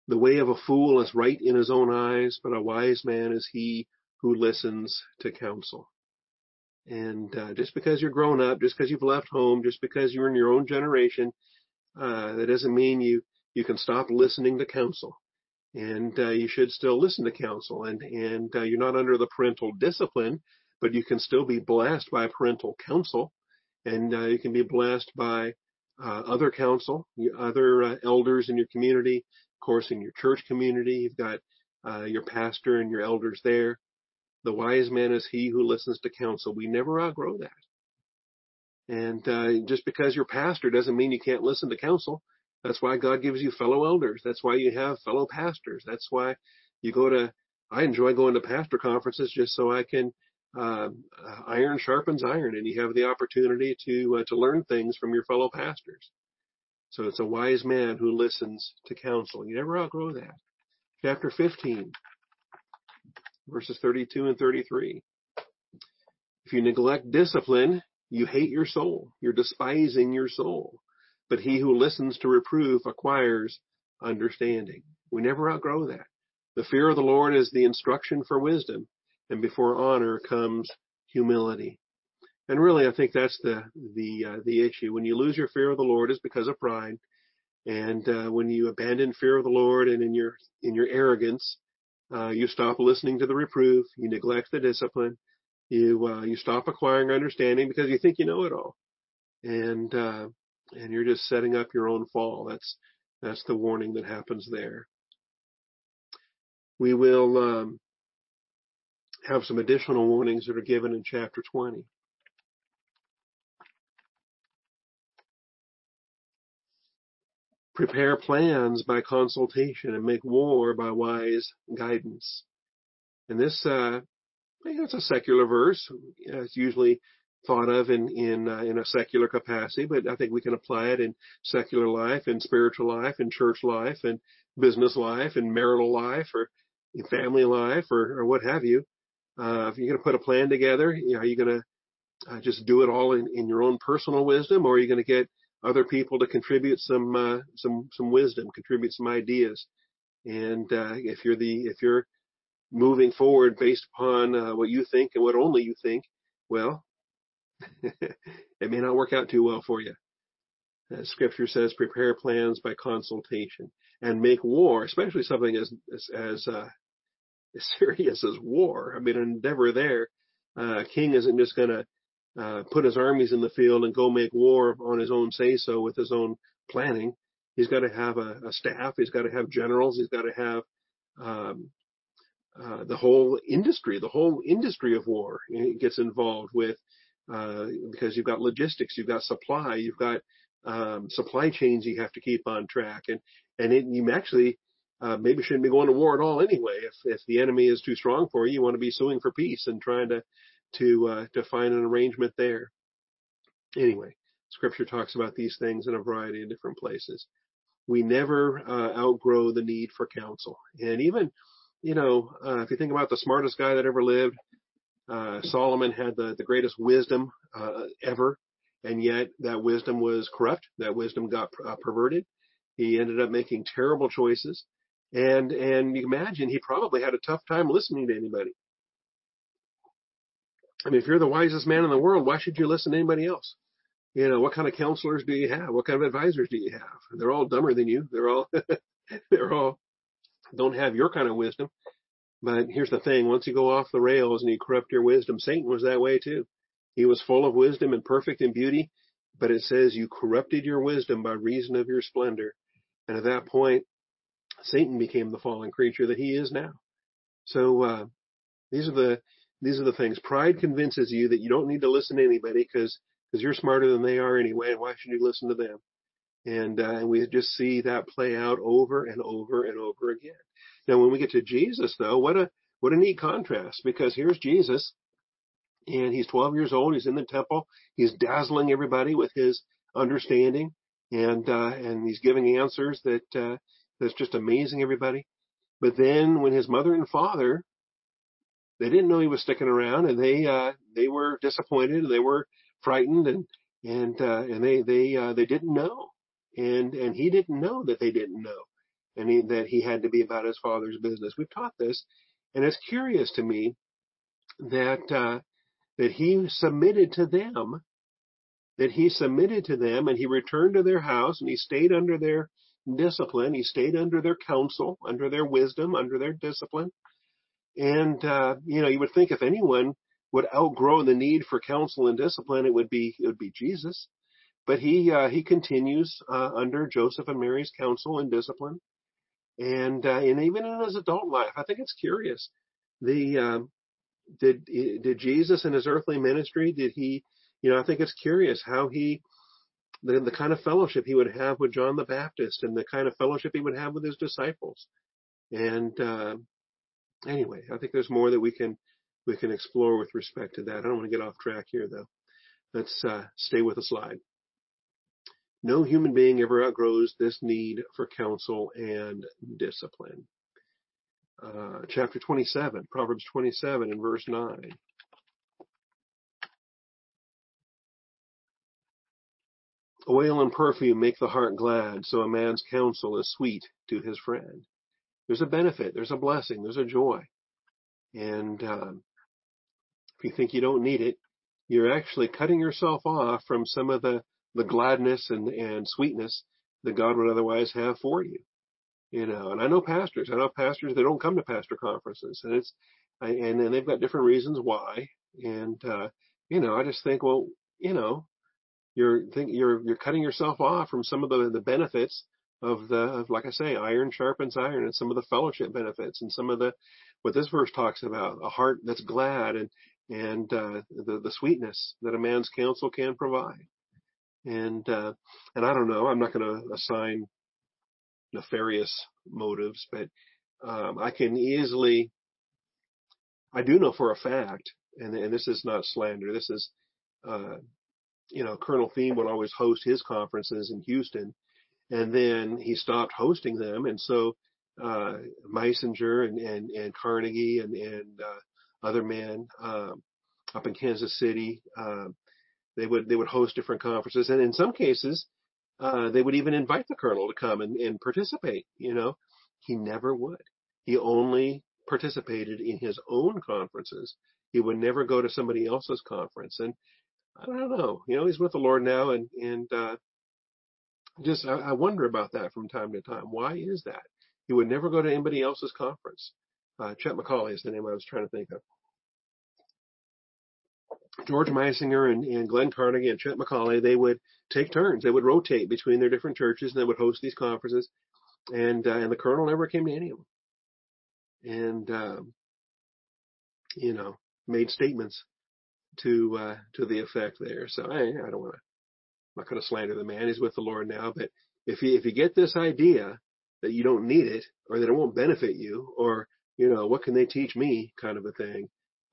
The way of a fool is right in his own eyes, but a wise man is he who listens to counsel. And uh, just because you're grown up, just because you've left home, just because you're in your own generation, uh, that doesn't mean you you can stop listening to counsel, and uh, you should still listen to counsel. And and uh, you're not under the parental discipline, but you can still be blessed by parental counsel, and uh, you can be blessed by uh, other counsel, other elders in your community, of course, in your church community. You've got your pastor and your elders there. The wise man is he who listens to counsel. We never outgrow that. And uh, just because you're pastor doesn't mean you can't listen to counsel. That's why God gives you fellow elders. That's why you have fellow pastors. That's why you go to. I enjoy going to pastor conferences just so I can. Uh, iron sharpens iron, and you have the opportunity to uh, to learn things from your fellow pastors. So it's a wise man who listens to counsel. You never outgrow that. Chapter 15, verses 32 and 33. If you neglect discipline, you hate your soul. You're despising your soul. But he who listens to reproof acquires understanding. We never outgrow that. The fear of the Lord is the instruction for wisdom, and before honor comes humility. And really, I think that's the the uh, the issue. When you lose your fear of the Lord, is because of pride, and uh, when you abandon fear of the Lord and in your in your arrogance, uh, you stop listening to the reproof, you neglect the discipline, you uh, you stop acquiring understanding because you think you know it all, and uh, and you're just setting up your own fall. That's that's the warning that happens there. We will um, have some additional warnings that are given in chapter 20. Prepare plans by consultation and make war by wise guidance. And this uh, it's a secular verse. It's usually thought of in in uh, in a secular capacity, but I think we can apply it in secular life, in spiritual life, in church life, in business life, in marital life, or in family life or, or what have you. Uh, if you're going to put a plan together, you know, are you going to uh, just do it all in, in your own personal wisdom, or are you going to get other people to contribute some uh, some some wisdom, contribute some ideas? And uh, if you're the if you're moving forward based upon uh, what you think and what only you think, well, (laughs) it may not work out too well for you. As scripture says, prepare plans by consultation and make war, especially something as as, as, uh, as (laughs) serious as war. I mean, an endeavor there. Uh, king isn't just going to uh, put his armies in the field and go make war on his own say so with his own planning. He's got to have a, a staff. He's got to have generals. He's got to have um, uh, the whole industry, the whole industry of war gets involved with uh, because you've got logistics, you've got supply, you've got um, supply chains you have to keep on track, and and it, you actually uh, maybe shouldn't be going to war at all anyway. If if the enemy is too strong for you, you want to be suing for peace and trying to to uh, to find an arrangement there. Anyway, Scripture talks about these things in a variety of different places. We never uh, outgrow the need for counsel, and even you know uh, if you think about the smartest guy that ever lived, uh, Solomon had the the greatest wisdom uh, ever and yet that wisdom was corrupt. That wisdom got uh, perverted. He ended up making terrible choices, and and you imagine he probably had a tough time listening to anybody. I mean, if you're the wisest man in the world, why should you listen to anybody else? You know, what kind of counselors do you have? What kind of advisors do you have? They're all dumber than you. They're all, (laughs) they're all, don't have your kind of wisdom. But here's the thing. Once you go off the rails and you corrupt your wisdom, Satan was that way too. He was full of wisdom and perfect in beauty, but it says you corrupted your wisdom by reason of your splendor. And at that point, Satan became the fallen creature that he is now. So, uh, these are the, these are the things. Pride convinces you that you don't need to listen to anybody because, because you're smarter than they are anyway, and why should you listen to them? And, uh, and we just see that play out over and over and over again. Now, when we get to Jesus, though, what a, what a neat contrast because here's Jesus and he's 12 years old. He's in the temple. He's dazzling everybody with his understanding, and uh, and he's giving answers that uh, that's just amazing everybody. But then when his mother and father, they didn't know he was sticking around, and they uh, they were disappointed, and they were frightened, and and uh, and they they uh, they didn't know, and and he didn't know that they didn't know, and he, that he had to be about his father's business. We've taught this, and it's curious to me that uh, that he submitted to them, that he submitted to them and he returned to their house and he stayed under their discipline. He stayed under their counsel, under their wisdom, under their discipline. And, uh, you know, you would think if anyone would outgrow the need for counsel and discipline, it would be, it would be Jesus. But he, uh, he continues, uh, under Joseph and Mary's counsel and discipline. And, uh, and even in his adult life, I think it's curious. The, um, did did Jesus in his earthly ministry did he you know I think it's curious how he the the kind of fellowship he would have with John the Baptist and the kind of fellowship he would have with his disciples and uh, anyway I think there's more that we can we can explore with respect to that I don't want to get off track here though let's uh, stay with the slide no human being ever outgrows this need for counsel and discipline uh, chapter 27, Proverbs 27 and verse 9. Oil and perfume make the heart glad, so a man's counsel is sweet to his friend. There's a benefit, there's a blessing, there's a joy. And um, if you think you don't need it, you're actually cutting yourself off from some of the, the gladness and, and sweetness that God would otherwise have for you. You know, and I know pastors. I know pastors that don't come to pastor conferences, and it's and and they've got different reasons why. And uh, you know, I just think, well, you know, you're think you're you're cutting yourself off from some of the the benefits of the like I say, iron sharpens iron, and some of the fellowship benefits, and some of the what this verse talks about, a heart that's glad, and and uh, the the sweetness that a man's counsel can provide. And uh, and I don't know, I'm not going to assign nefarious motives, but um, I can easily, I do know for a fact, and, and this is not slander, this is, uh, you know, Colonel Thieme would always host his conferences in Houston, and then he stopped hosting them, and so uh, Meisinger and, and, and Carnegie and, and uh, other men um, up in Kansas City. Um, they would they would host different conferences, and in some cases, uh, they would even invite the colonel to come and, and participate. You know, he never would. He only participated in his own conferences. He would never go to somebody else's conference, and I don't know. You know, he's with the Lord now, and and uh, just I, I wonder about that from time to time. Why is that? He would never go to anybody else's conference. Uh, Chet McCauley is the name I was trying to think of. George Meisinger and, and Glenn Carnegie and Chet McCauley, they would take turns. They would rotate between their different churches and they would host these conferences. And, uh, and the colonel never came to any of them. And, um, you know, made statements to, uh, to the effect there. So I, I don't want to, I'm not going to slander the man. He's with the Lord now, but if you, if you get this idea that you don't need it or that it won't benefit you or, you know, what can they teach me kind of a thing,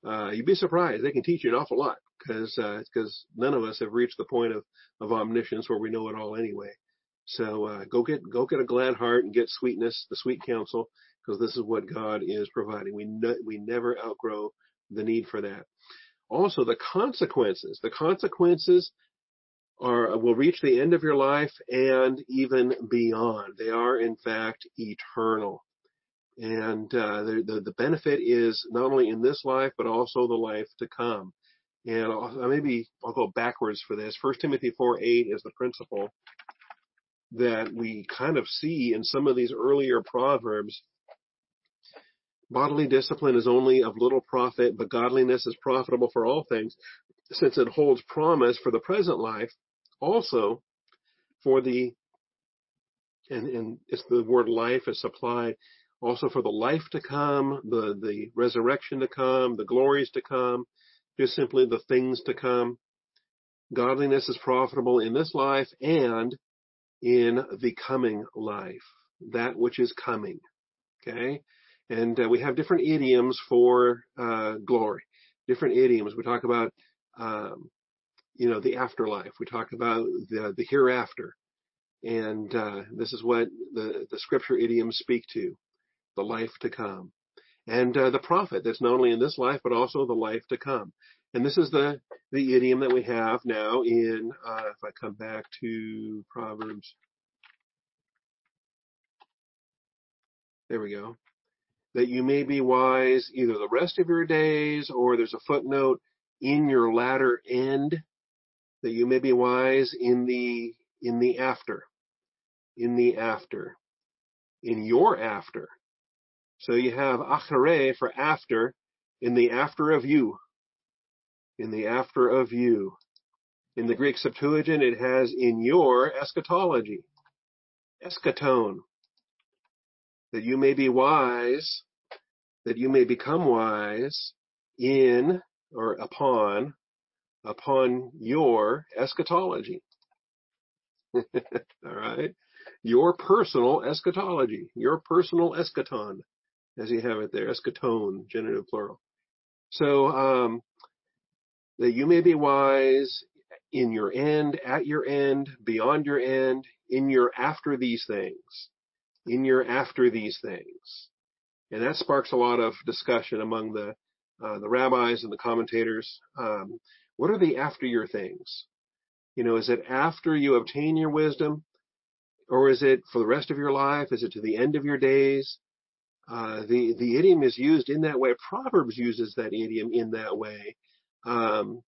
uh, you'd be surprised. They can teach you an awful lot because because uh, none of us have reached the point of of omniscience where we know it all anyway. So uh, go get go get a glad heart and get sweetness, the sweet counsel, because this is what God is providing. We ne- we never outgrow the need for that. Also, the consequences. The consequences are will reach the end of your life and even beyond. They are in fact eternal. And uh, the, the, the benefit is not only in this life, but also the life to come. And I'll, maybe I'll go backwards for this. First Timothy 4 8 is the principle that we kind of see in some of these earlier proverbs. Bodily discipline is only of little profit, but godliness is profitable for all things, since it holds promise for the present life, also for the and, and it's the word life is supplied also for the life to come, the, the resurrection to come, the glories to come, just simply the things to come. Godliness is profitable in this life and in the coming life, that which is coming. Okay? And uh, we have different idioms for uh, glory, different idioms. We talk about, um, you know, the afterlife. We talk about the, the hereafter. And uh, this is what the, the scripture idioms speak to the life to come. And uh, the prophet that's not only in this life, but also the life to come. And this is the, the idiom that we have now in, uh, if I come back to Proverbs. There we go. That you may be wise either the rest of your days or there's a footnote in your latter end that you may be wise in the, in the after, in the after, in your after. So you have achere for after, in the after of you. In the after of you. In the Greek Septuagint, it has in your eschatology. Eschaton. That you may be wise, that you may become wise in or upon, upon your eschatology. (laughs) All right. Your personal eschatology, your personal eschaton as you have it there, eschaton, genitive plural. So, um, that you may be wise in your end, at your end, beyond your end, in your after these things, in your after these things. And that sparks a lot of discussion among the, uh, the rabbis and the commentators. Um, what are the after your things? You know, is it after you obtain your wisdom? Or is it for the rest of your life? Is it to the end of your days? Uh, the the idiom is used in that way. Proverbs uses that idiom in that way um,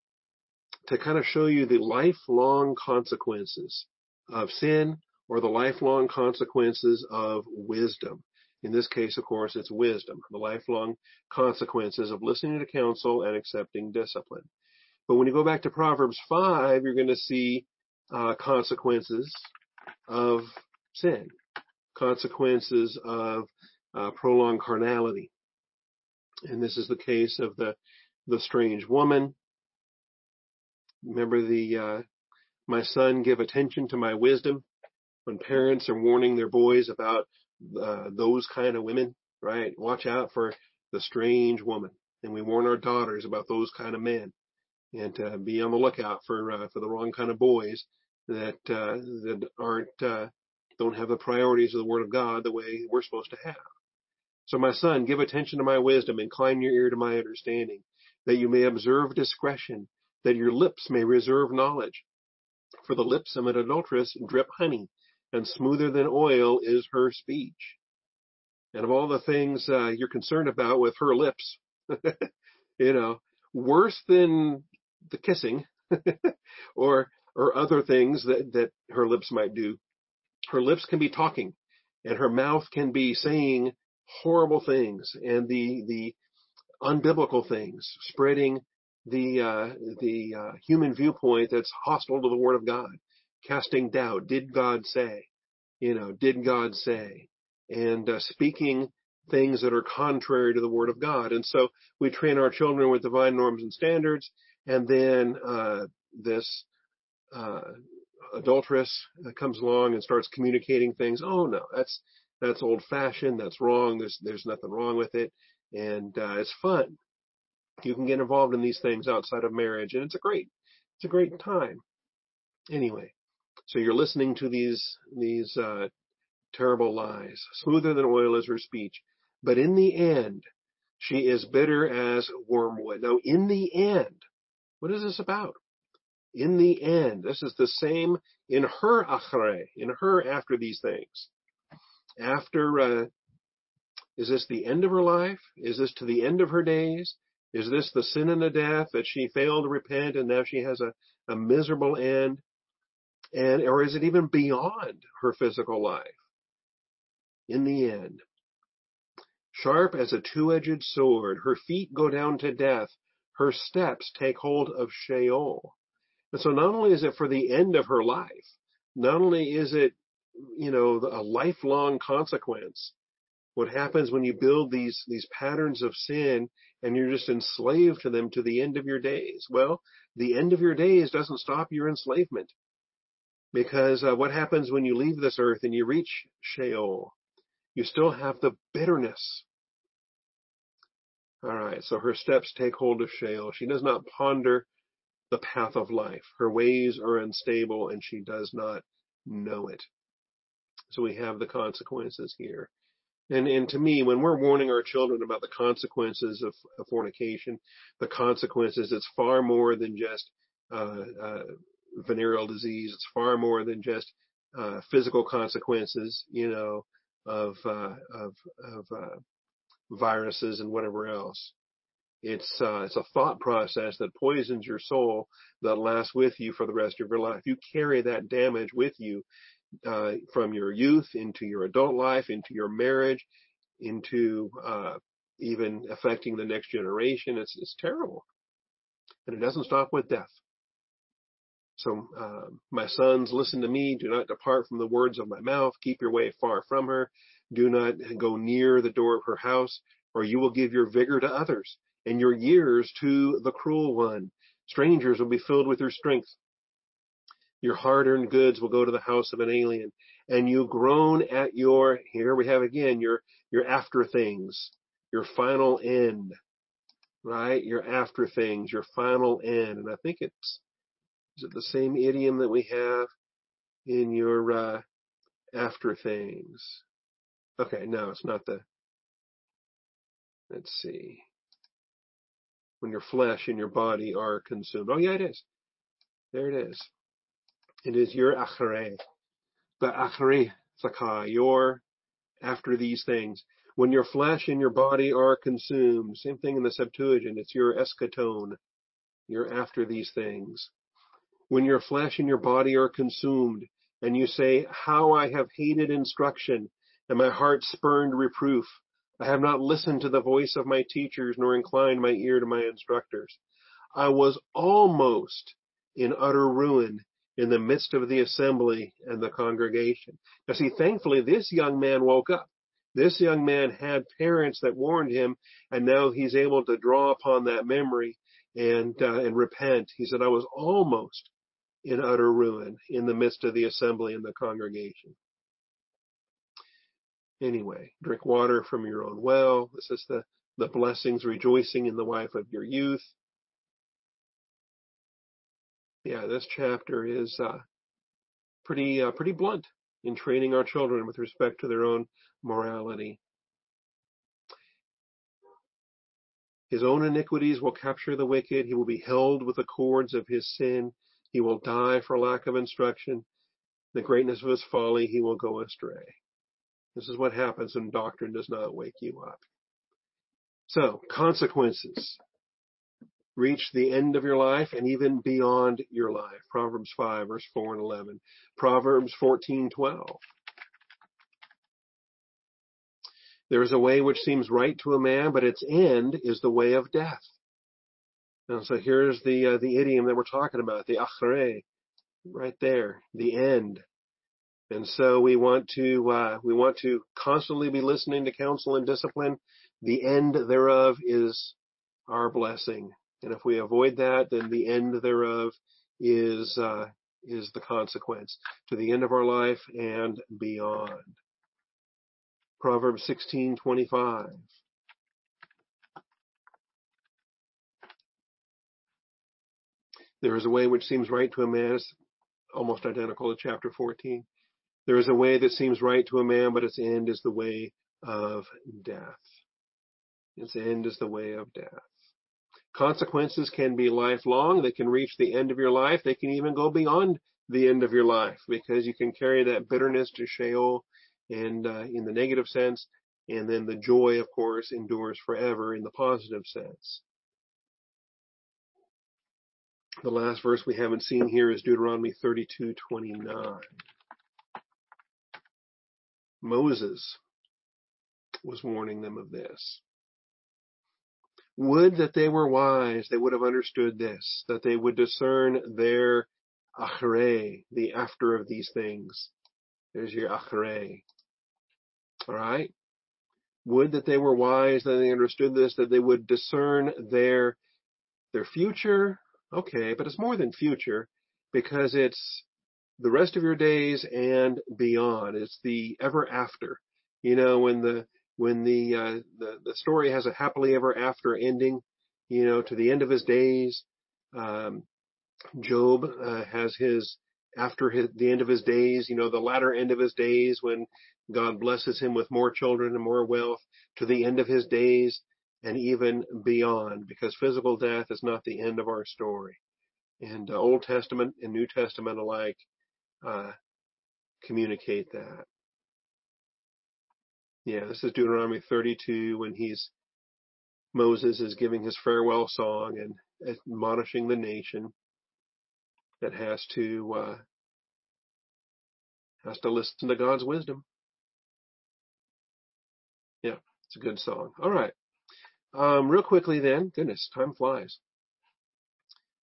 to kind of show you the lifelong consequences of sin or the lifelong consequences of wisdom. In this case, of course, it's wisdom, the lifelong consequences of listening to counsel and accepting discipline. But when you go back to Proverbs 5, you're going to see uh, consequences of sin, consequences of uh, prolonged carnality. And this is the case of the, the strange woman. Remember the, uh, my son, give attention to my wisdom when parents are warning their boys about uh, those kind of women, right? Watch out for the strange woman. And we warn our daughters about those kind of men and uh, be on the lookout for uh, for the wrong kind of boys that uh, that aren't uh, don't have the priorities of the Word of God the way we're supposed to have. So my son, give attention to my wisdom, incline your ear to my understanding, that you may observe discretion, that your lips may reserve knowledge. For the lips of an adulteress drip honey, and smoother than oil is her speech. And of all the things uh, you're concerned about with her lips, (laughs) you know, worse than the kissing (laughs) or or other things that, that her lips might do. Her lips can be talking and her mouth can be saying horrible things and the the unbiblical things, spreading the uh, the uh, human viewpoint that's hostile to the Word of God, casting doubt. Did God say? You know, did God say? And uh, speaking things that are contrary to the Word of God. And so we train our children with divine norms and standards, and then uh, this uh, adulteress comes along and starts communicating things. Oh no, that's that's old fashioned. That's wrong. There's there's nothing wrong with it, and uh, it's fun. You can get involved in these things outside of marriage, and it's a great it's a great time. Anyway, so you're listening to these these uh, terrible lies. Smoother than oil is her speech, but in the end, she is bitter as wormwood. Now, in the end, what is this about? In the end, this is the same in her achre, in her after these things. After, uh, is this the end of her life? Is this to the end of her days? Is this the sin and the death that she failed to repent and now she has a, a miserable end? And, or is it even beyond her physical life? In the end, sharp as a two-edged sword, her feet go down to death, her steps take hold of Sheol. And so not only is it for the end of her life, not only is it, you know, a lifelong consequence, what happens when you build these, these patterns of sin and you're just enslaved to them to the end of your days? Well, the end of your days doesn't stop your enslavement. Because uh, what happens when you leave this earth and you reach Sheol? You still have the bitterness. All right, so her steps take hold of Sheol. She does not ponder the path of life. Her ways are unstable and she does not know it. So we have the consequences here. And, and to me, when we're warning our children about the consequences of, of fornication, the consequences, it's far more than just uh, uh, venereal disease. It's far more than just uh, physical consequences, you know, of uh, of, of uh, viruses and whatever else. It's uh, it's a thought process that poisons your soul that lasts with you for the rest of your life. You carry that damage with you uh, from your youth into your adult life, into your marriage, into uh, even affecting the next generation. It's it's terrible, and it doesn't stop with death. So, uh, my sons, listen to me. Do not depart from the words of my mouth. Keep your way far from her. Do not go near the door of her house, or you will give your vigor to others and your years to the cruel one. Strangers will be filled with your strength. Your hard-earned goods will go to the house of an alien, and you groan at your, here we have again, your, your after things, your final end, right? Your after things, your final end. And I think it's, is it the same idiom that we have in your, uh, after things? Okay, no, it's not the, let's see. When your flesh and your body are consumed. Oh yeah, it is. There it is. It is your achere. The achere, zaka, your after these things. When your flesh and your body are consumed, same thing in the Septuagint, it's your eschaton, you're after these things. When your flesh and your body are consumed, and you say, How I have hated instruction, and my heart spurned reproof. I have not listened to the voice of my teachers, nor inclined my ear to my instructors. I was almost in utter ruin in the midst of the assembly and the congregation. Now see, thankfully this young man woke up. This young man had parents that warned him and now he's able to draw upon that memory and, uh, and repent. He said, I was almost in utter ruin in the midst of the assembly and the congregation. Anyway, drink water from your own well. This is the, the blessings, rejoicing in the wife of your youth yeah, this chapter is uh, pretty uh, pretty blunt. in training our children with respect to their own morality. His own iniquities will capture the wicked. He will be held with the cords of his sin. He will die for lack of instruction. The greatness of his folly, he will go astray. This is what happens when doctrine does not wake you up. So, consequences reach the end of your life and even beyond your life. Proverbs 5 verse 4 and 11. Proverbs 14:12. There is a way which seems right to a man, but its end is the way of death. And so here's the uh, the idiom that we're talking about, the achre, right there, the end. And so we want to uh, we want to constantly be listening to counsel and discipline. The end thereof is our blessing, and if we avoid that, then the end thereof is uh, is the consequence to the end of our life and beyond. Proverbs 16:25. There is a way which seems right to a man, it's almost identical to chapter 14. There is a way that seems right to a man, but its end is the way of death. Its end is the way of death. Consequences can be lifelong. They can reach the end of your life. They can even go beyond the end of your life because you can carry that bitterness to Sheol and uh, in the negative sense, and then the joy, of course, endures forever in the positive sense. The last verse we haven't seen here is Deuteronomy 32:29. Moses was warning them of this. Would that they were wise, they would have understood this, that they would discern their achre, the after of these things. There's your achre. All right? Would that they were wise, that they understood this, that they would discern their their future. Okay, but it's more than future because it's the rest of your days and beyond. It's the ever after. You know, when the when the uh, the the story has a happily ever after ending, you know, to the end of his days. Um, Job uh, has his after his, the end of his days, you know, the latter end of his days when God blesses him with more children and more wealth to the end of his days and even beyond, because physical death is not the end of our story. And uh, Old Testament and New Testament alike uh, communicate that. Yeah, this is Deuteronomy 32 when he's Moses is giving his farewell song and admonishing the nation that has to uh, has to listen to God's wisdom. Yeah, it's a good song. All right. Um, real quickly then, goodness, time flies.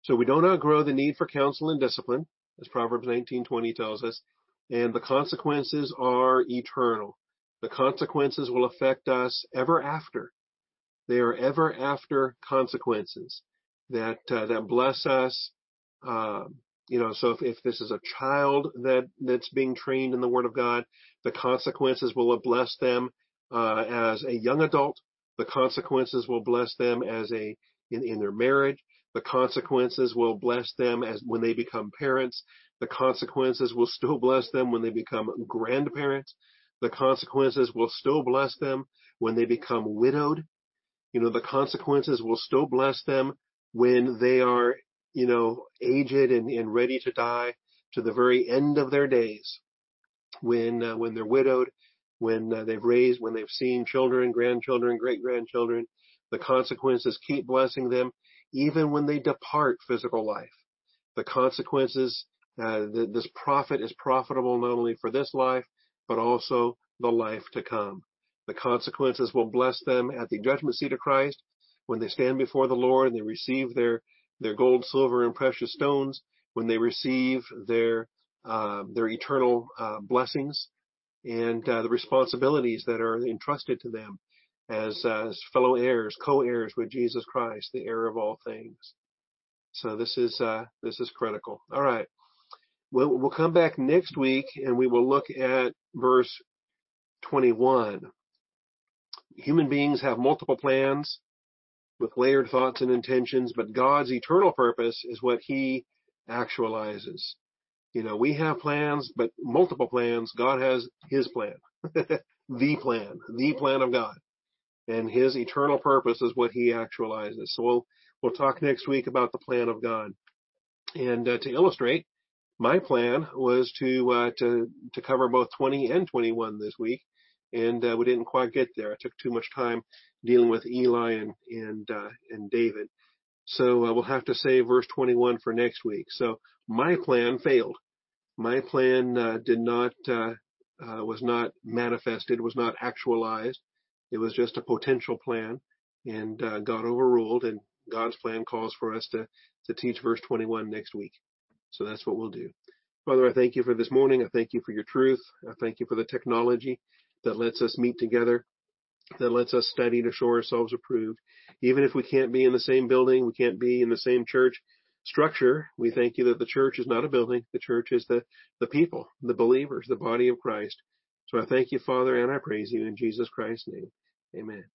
So we don't outgrow the need for counsel and discipline, as Proverbs 19:20 tells us, and the consequences are eternal. The consequences will affect us ever after. They are ever after consequences that uh, that bless us. Um, you know, so if, if this is a child that that's being trained in the Word of God, the consequences will bless them uh, as a young adult. The consequences will bless them as a in, in their marriage. The consequences will bless them as when they become parents. The consequences will still bless them when they become grandparents. The consequences will still bless them when they become widowed. You know, the consequences will still bless them when they are, you know, aged and, and ready to die to the very end of their days. When, uh, when they're widowed when uh, they've raised, when they've seen children, grandchildren, great grandchildren. The consequences keep blessing them even when they depart physical life. The consequences, uh, the, this profit is profitable not only for this life, but also the life to come. The consequences will bless them at the judgment seat of Christ when they stand before the Lord and they receive their, their gold, silver, and precious stones, when they receive their, uh, their eternal uh, blessings and uh, the responsibilities that are entrusted to them as, uh, as fellow heirs, co-heirs with Jesus Christ, the heir of all things. So this is uh, this is critical. All right. We'll, we'll come back next week and we will look at verse 21. Human beings have multiple plans with layered thoughts and intentions, but God's eternal purpose is what He actualizes. You know, we have plans, but multiple plans. God has his plan. (laughs) the plan, the plan of God. And his eternal purpose is what he actualizes. So we'll, we'll talk next week about the plan of God. And uh, to illustrate, my plan was to, uh, to, to cover both 20 and 21 this week. And uh, we didn't quite get there. I took too much time dealing with Eli and, and, uh, and David. So uh, we'll have to save verse 21 for next week. So my plan failed. My plan uh, did not was not manifested, was not actualized. It was just a potential plan, and uh, God overruled. And God's plan calls for us to to teach verse 21 next week. So that's what we'll do. Father, I thank you for this morning. I thank you for your truth. I thank you for the technology that lets us meet together, that lets us study to show ourselves approved. Even if we can't be in the same building, we can't be in the same church, structure, we thank you that the church is not a building. The church is the, the people, the believers, the body of Christ. So I thank you, Father, and I praise you in Jesus Christ's name. Amen.